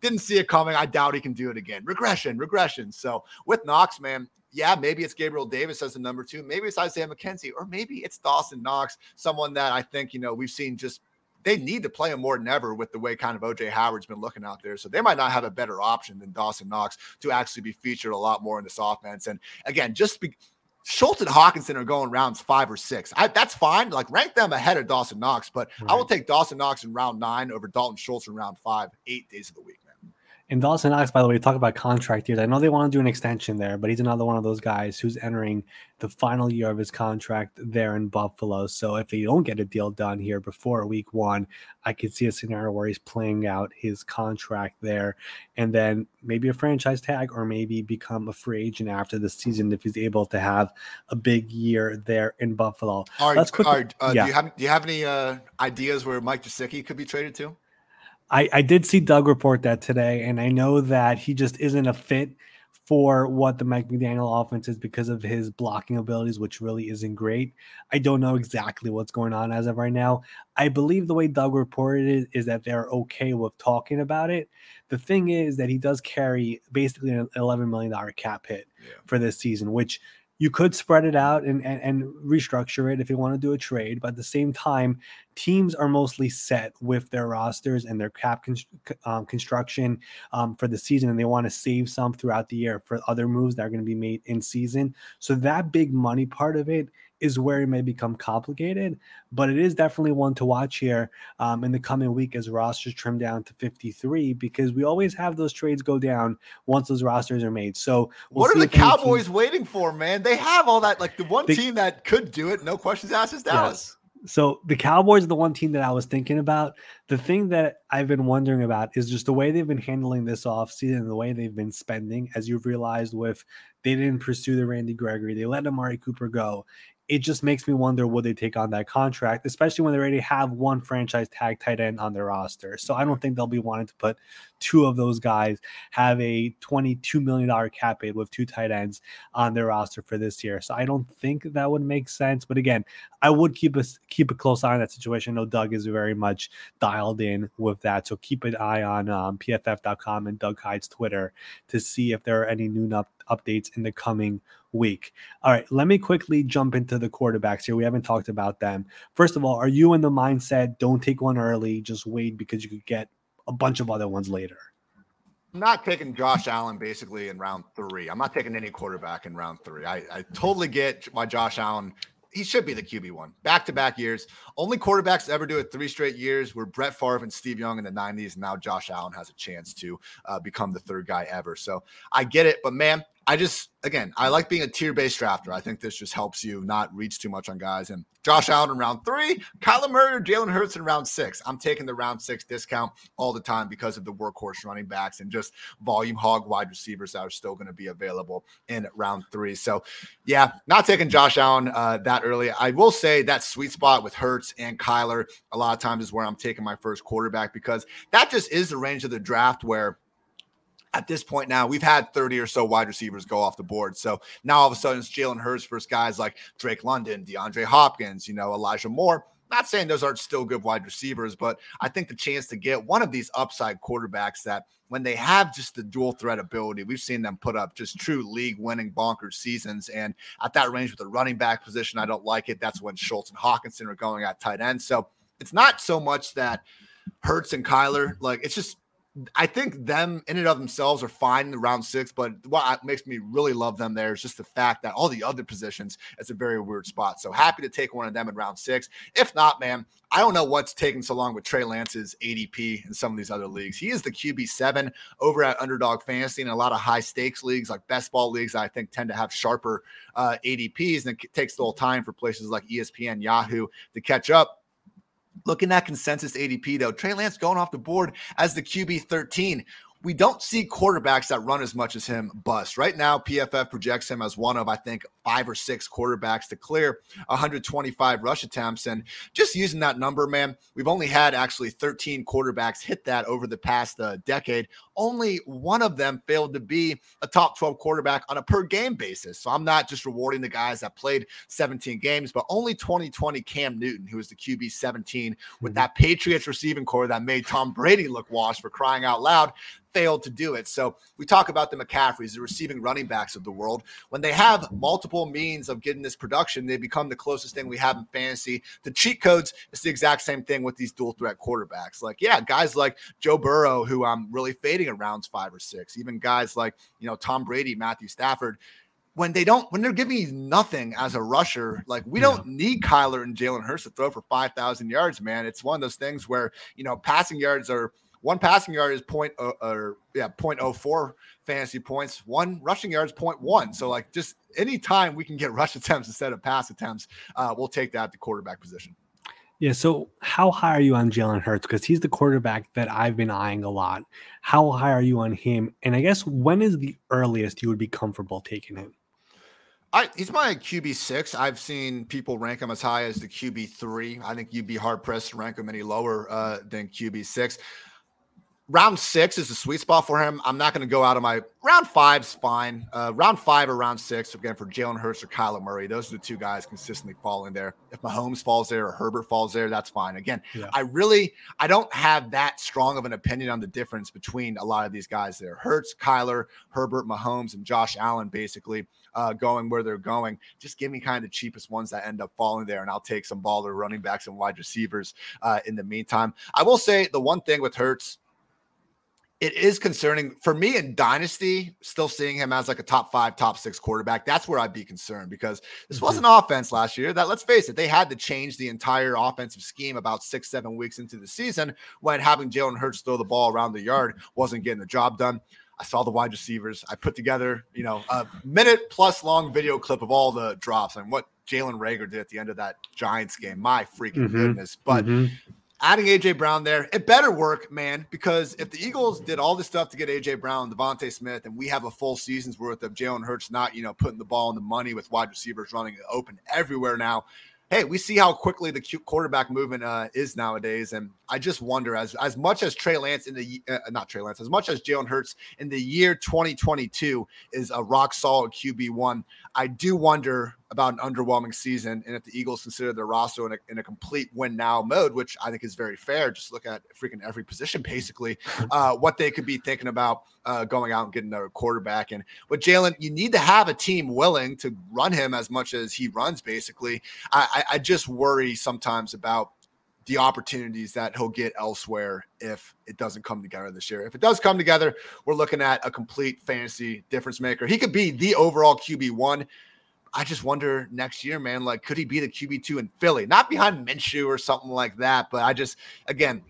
didn't see it coming. I doubt he can do it again. Regression, regression. So with Knox, man, yeah, maybe it's Gabriel Davis as the number two. Maybe it's Isaiah McKenzie, or maybe it's Dawson Knox, someone that I think, you know, we've seen just they need to play him more than ever with the way kind of OJ Howard's been looking out there. So they might not have a better option than Dawson Knox to actually be featured a lot more in this offense. And again, just be, Schultz and Hockenson are going rounds five or six. I, that's fine. Like rank them ahead of Dawson Knox, but right. I will take Dawson Knox in round nine over Dalton Schultz in round five, eight days of the week. And Dawson Knox, by the way, talk about contract years. I know they want to do an extension there, but he's another one of those guys who's entering the final year of his contract there in Buffalo. So if they don't get a deal done here before week one, I could see a scenario where he's playing out his contract there and then maybe a franchise tag or maybe become a free agent after the season if he's able to have a big year there in Buffalo. All right, quickly, all right. Uh, yeah. do you have do you have any uh, ideas where Mike Gesicki could be traded to? I, I did see Doug report that today, and I know that he just isn't a fit for what the Mike McDaniel offense is because of his blocking abilities, which really isn't great. I don't know exactly what's going on as of right now. I believe the way Doug reported it is that they're okay with talking about it. The thing is that he does carry basically an $11 million cap hit yeah. for this season, which you could spread it out and, and, and, restructure it if you want to do a trade. But at the same time, teams are mostly set with their rosters and their cap um, construction um, for the season, and they want to save some throughout the year for other moves that are going to be made in season. So that big money part of it is where it may become complicated, but it is definitely one to watch here um, in the coming week as rosters trim down to 53 because we always have those trades go down once those rosters are made. So, we'll what are the Cowboys team... waiting for, man? They have all that. Like the one they... team that could do it, no questions asked, is Dallas. Yes. So the Cowboys are the one team that I was thinking about. The thing that I've been wondering about is just the way they've been handling this offseason and the way they've been spending. As you've realized, with they didn't pursue the Randy Gregory, they let Amari Cooper go it just makes me wonder will they take on that contract, especially when they already have one franchise tag tight end on their roster. So I don't think they'll be wanting to put two of those guys have a $22 million cap hit with two tight ends on their roster for this year. So I don't think that would make sense. But again, I would keep a keep a close eye on that situation. I know Doug is very much dialed in with that. So keep an eye on um, pff.com and Doug Kyed's Twitter to see if there are any new up- updates in the coming week. All right, let me quickly jump into the quarterbacks here. We haven't talked about them. First of all, are you in the mindset don't take one early, just wait because you could get a bunch of other ones later? I'm not taking Josh Allen basically in round three. I'm not taking any quarterback in round three. I, I totally get why Josh Allen he should be the QB one back to back years. Only quarterbacks ever do it three straight years were Brett Favre and Steve Young in the 90s. And now Josh Allen has a chance to uh, become the third guy ever. So I get it. But man, I just, again, I like being a tier based drafter. I think this just helps you not reach too much on guys. And Josh Allen in round three, Kyler Murray Jalen Hurts in round six. I'm taking the round six discount all the time because of the workhorse running backs and just volume hog wide receivers that are still going to be available in round three. So, yeah, not taking Josh Allen uh, that early. I will say that sweet spot with Hurts and Kyler a lot of times is where I'm taking my first quarterback because that just is the range of the draft where at this point now, we've had 30 or so wide receivers go off the board. So now all of a sudden it's Jalen Hurts versus guys like Drake London, DeAndre Hopkins, you know, Elijah Moore. Not saying those aren't still good wide receivers, but I think the chance to get one of these upside quarterbacks that when they have just the dual threat ability, we've seen them put up just true league winning bonkers seasons. And at that range with the running back position, I don't like it. That's when Schultz and Hockenson are going at tight end. So it's not so much that Hurts and Kyler, like it's just I think them in and of themselves are fine in the round six, but what makes me really love them there is just the fact that all the other positions, it's a very weird spot. So happy to take one of them in round six. If not, man, I don't know what's taking so long with Trey Lance's ADP in some of these other leagues. He is the QB seven over at Underdog Fantasy in a lot of high stakes leagues, like best ball leagues. I think tend to have sharper uh, ADPs, and it takes a little time for places like ESPN, Yahoo to catch up. Looking at consensus ADP, though, Trey Lance going off the board as the QB 13 we don't see quarterbacks that run as much as him bust. Right now, PFF projects him as one of, I think, five or six quarterbacks to clear 125 rush attempts. And just using that number, man, we've only had actually 13 quarterbacks hit that over the past uh, decade. Only one of them failed to be a top 12 quarterback on a per game basis. So I'm not just rewarding the guys that played 17 games, but only 2020 Cam Newton, who was the QB 17 with mm-hmm. that Patriots receiving corps that made Tom Brady look washed for crying out loud failed to do it. So we talk about the McCaffreys, the receiving running backs of the world. When they have multiple means of getting this production, they become the closest thing we have in fantasy. The cheat codes it's the exact same thing with these dual threat quarterbacks. Like, yeah, guys like Joe Burrow, who I'm really fading in rounds five or six, even guys like, you know, Tom Brady, Matthew Stafford when they don't when they're giving you nothing as a rusher, like we yeah. don't need Kyler and Jalen Hurts to throw for five thousand yards, man. It's one of those things where you know passing yards are one passing yard is point uh, or yeah, 0.04 fantasy points. One rushing yards 0.1. So like just anytime we can get rush attempts instead of pass attempts, uh, we'll take that at the quarterback position. Yeah. So how high are you on Jalen Hurts? Because he's the quarterback that I've been eyeing a lot. How high are you on him? And I guess when is the earliest you would be comfortable taking him? I, he's my QB six. I've seen people rank him as high as the QB three. I think you'd be hard pressed to rank him any lower uh, than QB six round six is the sweet spot for him. I'm not going to go out of my round five's fine. Uh, round five or round six again for Jalen Hurts or Kyler Murray. Those are the two guys consistently falling there. If Mahomes falls there or Herbert falls there, that's fine. Again, yeah. I really I don't have that strong of an opinion on the difference between a lot of these guys there. Hurts, Kyler, Herbert, Mahomes, and Josh Allen basically uh, going where they're going. Just give me kind of the cheapest ones that end up falling there, and I'll take some baller running backs and wide receivers uh, in the meantime. I will say the one thing with Hurts it is concerning for me in dynasty still seeing him as like a top five top six quarterback that's where i'd be concerned because this mm-hmm. wasn't offense last year that let's face it they had to change the entire offensive scheme about six seven weeks into the season when having jalen hurts throw the ball around the yard wasn't getting the job done I saw the wide receivers. I put together, you know, a minute plus long video clip of all the drops and what Jalen Reagor did at the end of that Giants game. My freaking mm-hmm. goodness. But mm-hmm adding AJ Brown there, it better work, man. Because if the Eagles did all this stuff to get AJ Brown, DeVonta Smith, and we have a full season's worth of Jalen Hurts not, you know, putting the ball in the money with wide receivers running open everywhere now, hey, we see how quickly the quarterback movement uh, is nowadays, and I just wonder as as much as Trey Lance in the uh, not Trey Lance, as much as Jalen Hurts in the year 2022 is a rock solid QB one. I do wonder about an underwhelming season, and if the Eagles consider their roster in a, in a complete win now mode, which I think is very fair. Just look at freaking every position, basically, uh, what they could be thinking about uh, going out and getting another quarterback. And with Jalen, you need to have a team willing to run him as much as he runs. Basically, I, I, I just worry sometimes about the opportunities that he'll get elsewhere if it doesn't come together this year. If it does come together, we're looking at a complete fantasy difference maker. He could be the overall QB one. I just wonder next year, man, like, could he be the QB2 in Philly? Not behind Minshew or something like that, but I just, again,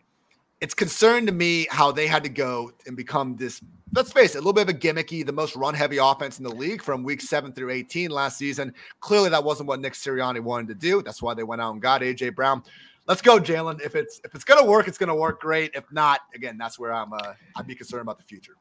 it's concerned to me how they had to go and become this let's face it, a little bit of a gimmicky, the most run heavy offense in the league from week seven through 18 last season. Clearly, that wasn't what Nick Sirianni wanted to do. That's why they went out and got AJ Brown. Let's go, Jalen. If it's if it's gonna work, it's gonna work great. If not, again, that's where I'm uh, I'd be concerned about the future.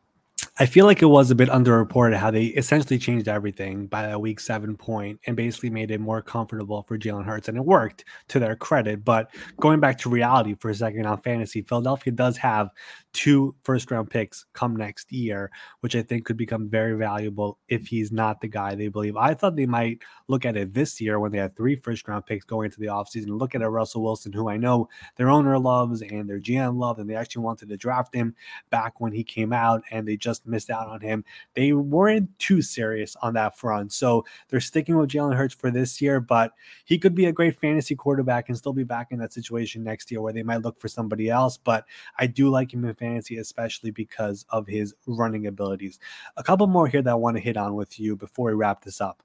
I feel like it was a bit underreported how they essentially changed everything by that week seven point and basically made it more comfortable for Jalen Hurts. And it worked to their credit. But going back to reality for a second on fantasy, Philadelphia does have two first round picks come next year, which I think could become very valuable if he's not the guy they believe. I thought they might look at it this year when they had three first round picks going into the offseason. Look at a Russell Wilson, who I know their owner loves and their GM loved, and they actually wanted to draft him back when he came out, and they just missed out on him. They weren't too serious on that front. So they're sticking with Jalen Hurts for this year, but he could be a great fantasy quarterback and still be back in that situation next year where they might look for somebody else. But I do like him in fantasy, especially because of his running abilities. A couple more here that I want to hit on with you before we wrap this up.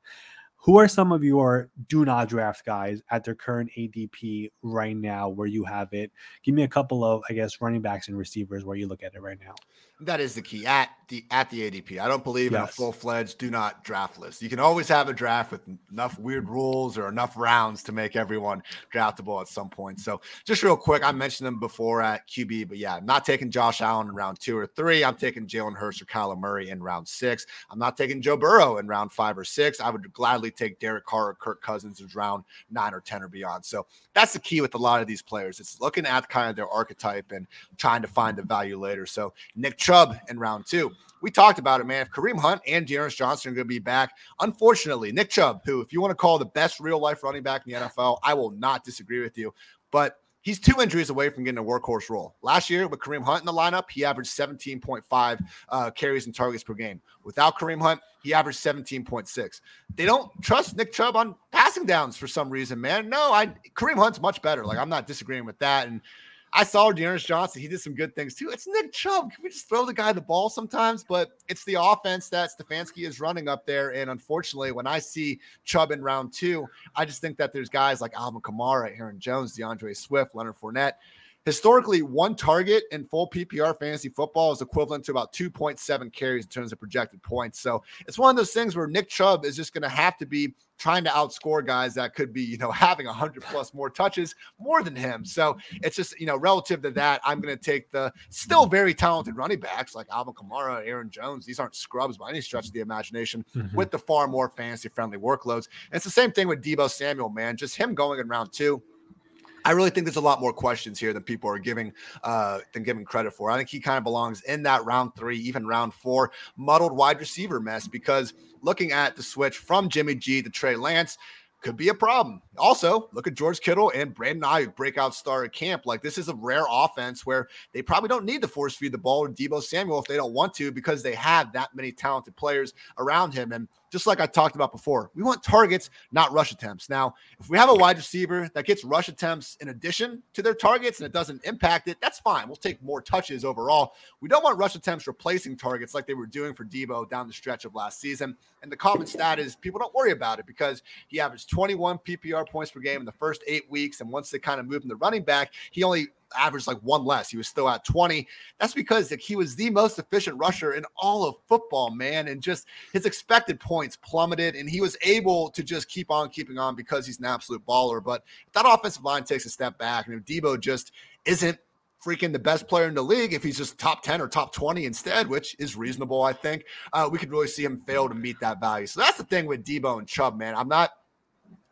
Who are some of your do not draft guys at their current ADP right now where you have it? Give me a couple of, I guess, running backs and receivers where you look at it right now. That is the key at the at the ADP. I don't believe yes. in a full fledged do not draft list. You can always have a draft with enough weird rules or enough rounds to make everyone draftable at some point. So just real quick, I mentioned them before at QB, but yeah, I'm not taking Josh Allen in round two or three. I'm taking Jalen Hurts or Kyler Murray in round six. I'm not taking Joe Burrow in round five or six. I would gladly take Derek Carr or Kirk Cousins in round nine or ten or beyond. So that's the key with a lot of these players. It's looking at kind of their archetype and trying to find the value later. So Nick Chubb in round two. We talked about it, man. If Kareem Hunt and D'Ernest Johnson are going to be back, unfortunately, Nick Chubb, who, if you want to call the best real life running back in the NFL, I will not disagree with you. But he's two injuries away from getting a workhorse role. Last year with Kareem Hunt in the lineup, he averaged 17.5 uh, carries and targets per game. Without Kareem Hunt, he averaged 17.6. They don't trust Nick Chubb on passing downs for some reason, man. No, I Kareem Hunt's much better. Like I'm not disagreeing with that. And I saw D'Ernest Johnson. He did some good things too. It's Nick Chubb. Can we just throw the guy the ball sometimes? But it's the offense that Stefanski is running up there. And unfortunately, when I see Chubb in round two, I just think that there's guys like Alvin Kamara, Aaron Jones, D'Andre Swift, Leonard Fournette. Historically, one target in full PPR fantasy football is equivalent to about 2.7 carries in terms of projected points. So it's one of those things where Nick Chubb is just going to have to be trying to outscore guys that could be, you know, having 100 plus more touches more than him. So it's just, you know, relative to that, I'm going to take the still very talented running backs like Alvin Kamara, Aaron Jones. These aren't scrubs by any stretch of the imagination mm-hmm. with the far more fantasy friendly workloads. And it's the same thing with Deebo Samuel, man. Just him going in round two I really think there's a lot more questions here than people are giving uh than giving credit for. I think he kind of belongs in that round three, even round four, muddled wide receiver mess because looking at the switch from Jimmy G to Trey Lance, could be a problem. Also, look at George Kittle and Brandon Aiyuk breakout star at camp. Like this is a rare offense where they probably don't need to force feed the ball to Deebo Samuel if they don't want to because they have that many talented players around him. And just like I talked about before, we want targets, not rush attempts. Now, if we have a wide receiver that gets rush attempts in addition to their targets and it doesn't impact it, that's fine. We'll take more touches overall. We don't want rush attempts replacing targets like they were doing for Deebo down the stretch of last season. And the common stat is people don't worry about it because he averaged 21 PPR points per game in the first eight weeks. And once they kind of moved him to running back, he only averaged like one less. He was still at 20. That's because like, he was the most efficient rusher in all of football, man. And just his expected points plummeted, and he was able to just keep on keeping on because he's an absolute baller. But if that offensive line takes a step back, and if Deebo just isn't freaking the best player in the league, if he's just top 10 or top 20 instead, which is reasonable, I think, uh, we could really see him fail to meet that value. So that's the thing with Deebo and Chubb, man. I'm not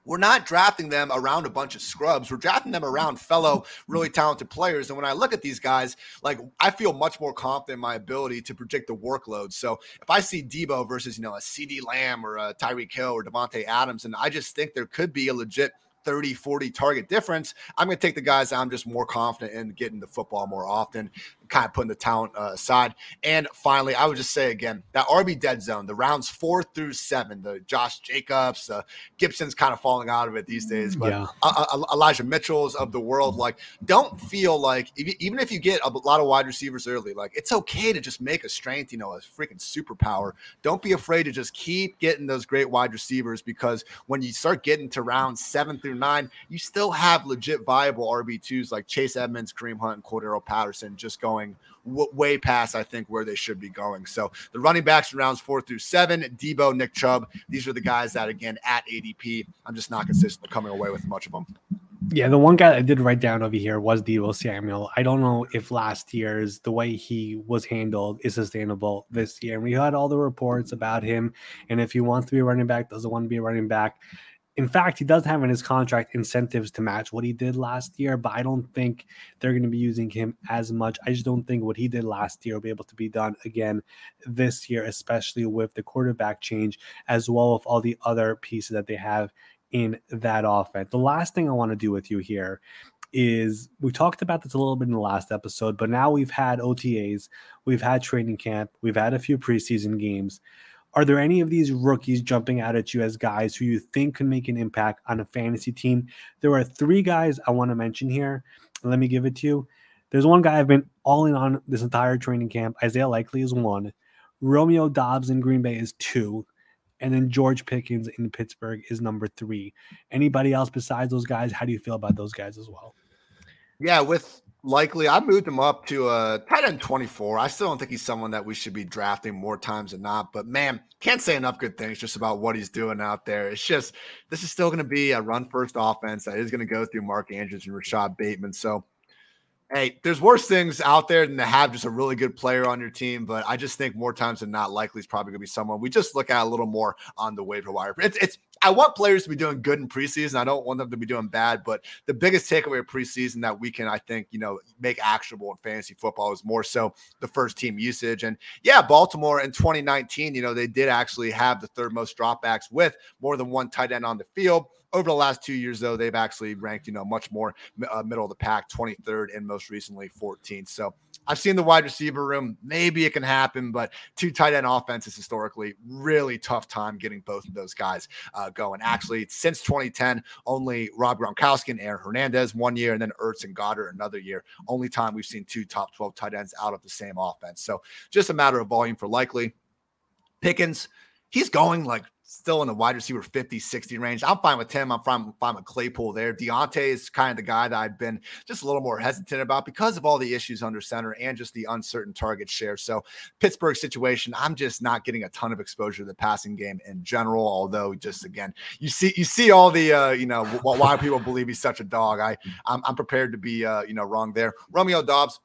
we're not drafting them around a bunch of scrubs. We're drafting them around fellow really talented players. And when I look at these guys, like I feel much more confident in my ability to predict the workload. So if I see Deebo versus, you know, a CeeDee Lamb or a Tyreek Hill or Davante Adams, and I just think there could be a legit – 30, 40 target difference, I'm going to take the guys I'm just more confident in getting the football more often. Kind of putting the talent uh, aside. And finally, I would just say again that RB dead zone, the rounds four through seven, the Josh Jacobs, uh, Gibson's kind of falling out of it these days, but yeah. uh, uh Elijah Mitchell's of the world, like, don't feel like even if you get a lot of wide receivers early, like, it's okay to just make a strength, you know, a freaking superpower. Don't be afraid to just keep getting those great wide receivers because when you start getting to rounds seven through nine, you still have legit viable RB2s like Chase Edmonds, Kareem Hunt, and Cordarrelle Patterson just going w- way past, I think, where they should be going. So the running backs in rounds four through seven, Deebo, Nick Chubb, these are the guys that, again, at ADP, I'm just not consistently coming away with much of them. Yeah, the one guy I did write down over here was Deebo Samuel. I don't know if last year's the way he was handled is sustainable this year. And we had all the reports about him, and if he wants to be a running back, doesn't want to be a running back. In fact, he does have in his contract incentives to match what he did last year, but I don't think they're going to be using him as much. I just don't think what he did last year will be able to be done again this year, especially with the quarterback change, as well as all the other pieces that they have in that offense. The last thing I want to do with you here is we talked about this a little bit in the last episode, but now we've had OTAs, we've had training camp, we've had a few preseason games. Are there any of these rookies jumping out at you as guys who you think can make an impact on a fantasy team? There are three guys I want to mention here. Let me give it to you. There's one guy I've been all in on this entire training camp. Isaiah Likely is one. Romeo Doubs in Green Bay is two. And then George Pickens in Pittsburgh is number three. Anybody else besides those guys? How do you feel about those guys as well? Yeah, with likely. I moved him up to a tight end 24. I still don't think he's someone that we should be drafting more times than not. But man, can't say enough good things just about what he's doing out there. It's just this is still going to be a run first offense that is going to go through Mark Andrews and Rashod Bateman. So hey, there's worse things out there than to have just a really good player on your team. But I just think more times than not, likely is probably going to be someone we just look at a little more on the waiver wire. It's, it's I want players to be doing good in preseason. I don't want them to be doing bad. But the biggest takeaway of preseason that we can, I think, you know, make actionable in fantasy football is more so the first team usage. And yeah, Baltimore in 2019, you know, they did actually have the third most dropbacks with more than one tight end on the field. Over the last two years, though, they've actually ranked, you know, much more uh, middle of the pack, 23rd, and most recently 14th. So I've seen the wide receiver room. Maybe it can happen, but two tight end offenses historically really tough time getting both of those guys uh, going. Actually, since 2010, only Rob Gronkowski and Aaron Hernandez one year, and then Ertz and Goedert another year. Only time we've seen two top 12 tight ends out of the same offense. So just a matter of volume for likely. Pickens, he's going like still in the wide receiver 50, 60 range. I'm fine with him. I'm fine, I'm fine with Claypool there. Diontae is kind of the guy that I've been just a little more hesitant about because of all the issues under center and just the uncertain target share. So Pittsburgh situation, I'm just not getting a ton of exposure to the passing game in general. Although just again, you see you see all the uh, you know why people believe he's such a dog. I I'm, I'm prepared to be uh, you know wrong there. Romeo Doubs.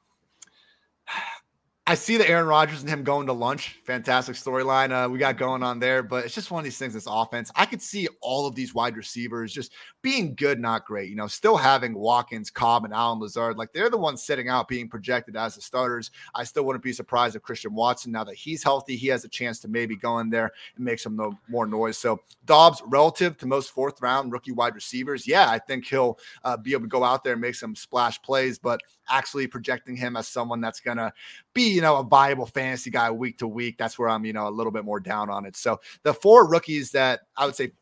I see the Aaron Rodgers and him going to lunch. Fantastic storyline uh, we got going on there, but it's just one of these things. This offense, I could see all of these wide receivers just being good, not great. You know, still having Watkins, Cobb, and Allen Lazard, like they're the ones sitting out, being projected as the starters. I still wouldn't be surprised if Christian Watson, now that he's healthy, he has a chance to maybe go in there and make some more noise. So Doubs, relative to most fourth round rookie wide receivers, yeah, I think he'll uh, be able to go out there and make some splash plays, but actually projecting him as someone that's going to be, you know, a viable fantasy guy week to week. That's where I'm, you know, a little bit more down on it. So the four rookies that I would say,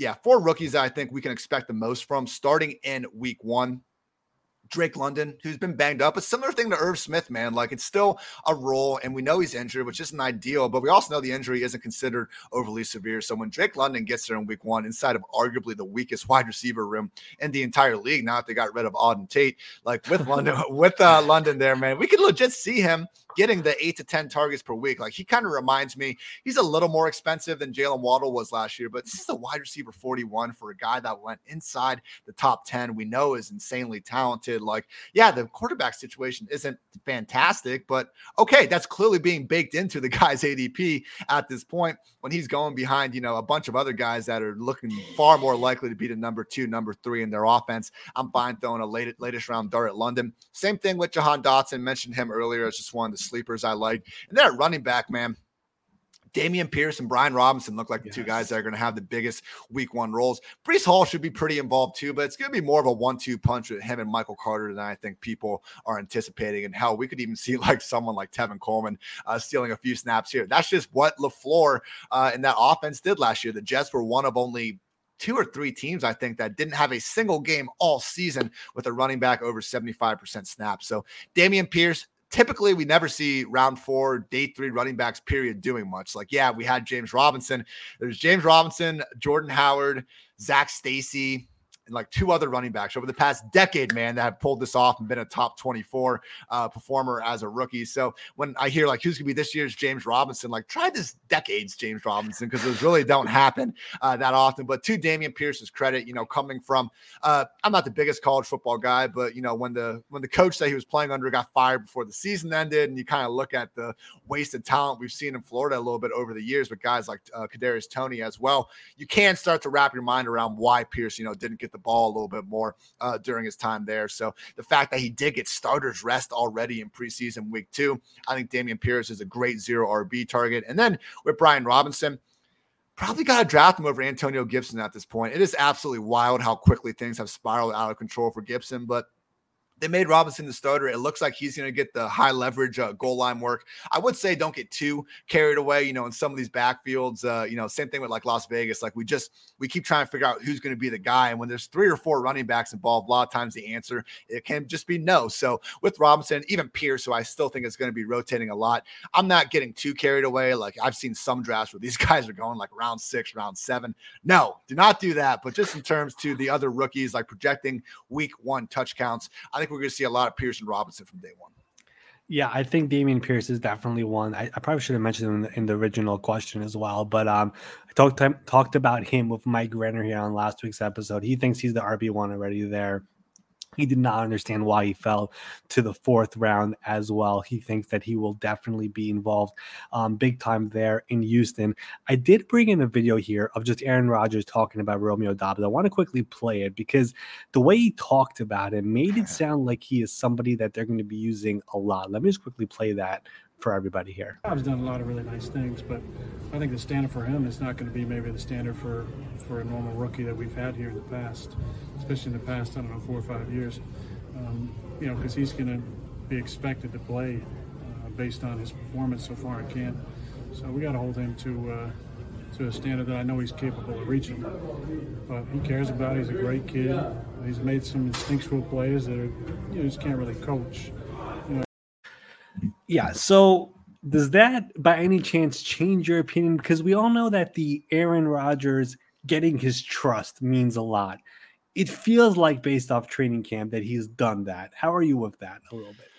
yeah, four rookies I think we can expect the most from starting in week one. Drake London, who's been banged up. A similar thing to Irv Smith, man. Like it's still a role, and we know he's injured, which isn't ideal, but we also know the injury isn't considered overly severe. So when Drake London gets there in week one, inside of arguably the weakest wide receiver room in the entire league, now that they got rid of Auden Tate, like with London, with uh, London there, man, we could legit see him getting the eight to 10 targets per week. Like he kind of reminds me, he's a little more expensive than Jaylen Waddle was last year, but this is a wide receiver 41 for a guy that went inside the top 10. We know is insanely talented. Like, yeah, the quarterback situation isn't fantastic, but okay, that's clearly being baked into the guy's ADP at this point when he's going behind, you know, a bunch of other guys that are looking far more likely to be the number two, number three in their offense. I'm fine throwing a late, latest round dart at London. Same thing with Jahan Dotson. Mentioned him earlier as just of the sleepers I like. And then at running back, man, Dameon Pierce and Brian Robinson look like the yes. two guys that are going to have the biggest week one roles. Breece Hall should be pretty involved too, but it's going to be more of a one two punch with him and Michael Carter than I think people are anticipating. And hell, we could even see like someone like Tevin Coleman uh, stealing a few snaps here. That's just what LaFleur uh, and that offense did last year. The Jets were one of only two or three teams, I think, that didn't have a single game all season with a running back over 75% snaps. So Dameon Pierce, typically we never see round four, day three running backs, period, doing much. Like, yeah, we had James Robinson. There's James Robinson, Jordan Howard, Zach Stacy, and like two other running backs over the past decade, man, that have pulled this off and been a top 24 uh, performer as a rookie. So when I hear like who's gonna be this year's James Robinson, like try this decade's James Robinson because those really don't happen uh, that often. But to Dameon Pierce's credit, you know, coming from uh, I'm not the biggest college football guy, but you know when the when the coach that he was playing under got fired before the season ended, and you kind of look at the wasted talent we've seen in Florida a little bit over the years with guys like uh, Kadarius Toney as well, you can start to wrap your mind around why Pierce, you know, didn't get the ball a little bit more uh, during his time there. So the fact that he did get starters rest already in preseason week two, I think Dameon Pierce is a great zero RB target. And then with Brian Robinson, probably got to draft him over Antonio Gibson at this point. It is absolutely wild how quickly things have spiraled out of control for Gibson, but they made Robinson the starter. It looks like he's going to get the high leverage uh, goal line work. I would say don't get too carried away, you know, in some of these backfields. Uh, you know, same thing with like Las Vegas. Like we just we keep trying to figure out who's going to be the guy, and when there's three or four running backs involved, a lot of times the answer it can just be no. So with Robinson, even Pierce, who I still think is going to be rotating a lot, I'm not getting too carried away. Like I've seen some drafts where these guys are going like round six, round seven. No, do not do that. But just in terms to the other rookies, like projecting week one touch counts, I think we're going to see a lot of Pearson Robinson from day one. Yeah, I think Dameon Pierce is definitely one. I, I probably should have mentioned him in the, in the, original question as well. But um, I talked talked about him with Mike Renner here on last week's episode. He thinks he's the RB one already there. He did not understand why he fell to the fourth round as well. He thinks that he will definitely be involved um, big time there in Houston. I did bring in a video here of just Aaron Rodgers talking about Romeo Doubs. I want to quickly play it because the way he talked about him made it sound like he is somebody that they're going to be using a lot. Let me just quickly play that for everybody here. I've done a lot of really nice things, but I think the standard for him is not going to be maybe the standard for, for a normal rookie that we've had here in the past, especially in the past, I don't know, four or five years. Um, you know, because he's going to be expected to play uh, based on his performance so far at camp. So we got to hold him to uh, to a standard that I know he's capable of reaching. But he cares about it. He's a great kid. He's made some instinctual plays that are, you just can't really coach. Yeah. So does that by any chance change your opinion? Because we all know that the Aaron Rodgers getting his trust means a lot. It feels like based off training camp that he's done that. How are you with that a little bit?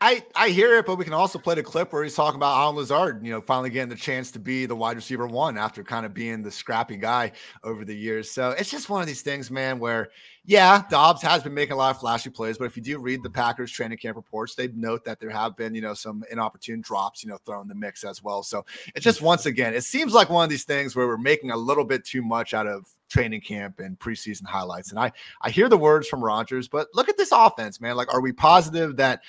I, I hear it, but we can also play the clip where he's talking about Allen Lazard, you know, finally getting the chance to be the wide receiver one after kind of being the scrappy guy over the years. So it's just one of these things, man, where yeah, Doubs has been making a lot of flashy plays, but if you do read the Packers training camp reports, they note that there have been, you know, some inopportune drops, you know, thrown in the mix as well. So it's just once again, it seems like one of these things where we're making a little bit too much out of training camp and preseason highlights. And I I hear the words from Rodgers, but look at this offense, man. Like, are we positive that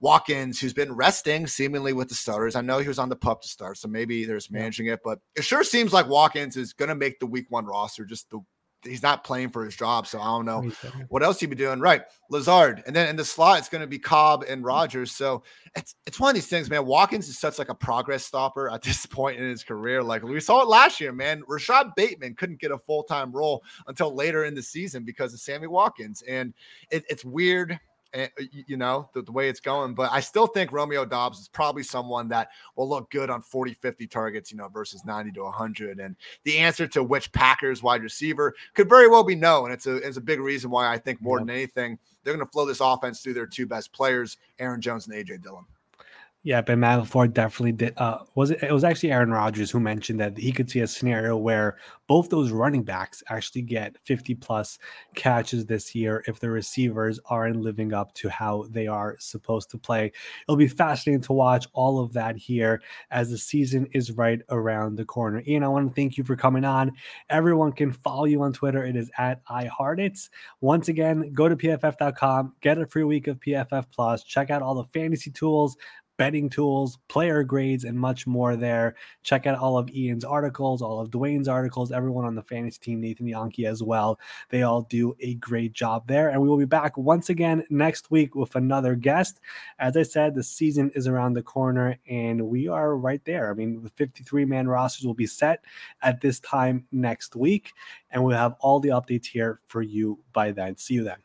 Watkins, who's been resting seemingly with the starters. I know he was on the pup to start, so maybe there's managing it, but it sure seems like Watkins is going to make the week one roster. Just the he's not playing for his job, so I don't know what else he'd be doing. Right, Lazard, and then in the slot it's going to be Cobb and mm. Rodgers. So it's it's one of these things, man. Watkins is such like a progress stopper at this point in his career. Like we saw it last year, man. Rashod Bateman couldn't get a full time role until later in the season because of Sammy Watkins, and it, it's weird Eh, you know, the, the, way it's going. But I still think Romeo Doubs is probably someone that will look good on 40, 50 targets, you know, versus 90 to 100. And the answer to which Packers wide receiver could very well be no. And it's a, it's a big reason why I think more than anything, they're going to flow this offense through their two best players, Aaron Jones and AJ Dillon. Yeah, but LaFleur definitely did. Uh, was it? It was actually Aaron Rodgers who mentioned that he could see a scenario where both those running backs actually get 50 plus catches this year if the receivers aren't living up to how they are supposed to play. It'll be fascinating to watch all of that here as the season is right around the corner. Ian, I want to thank you for coming on. Everyone can follow you on Twitter. It is at IanHartitz. Once again, go to pff.com, get a free week of PFF Plus, check out all the fantasy tools betting tools, player grades, and much more there. Check out all of Ian's articles, all of Dwain's articles, everyone on the fantasy team, Nathan Jahnke as well. They all do a great job there. And we will be back once again next week with another guest. As I said, the season is around the corner and we are right there. I mean, the 53 man rosters will be set at this time next week, and we'll have all the updates here for you by then. See you then.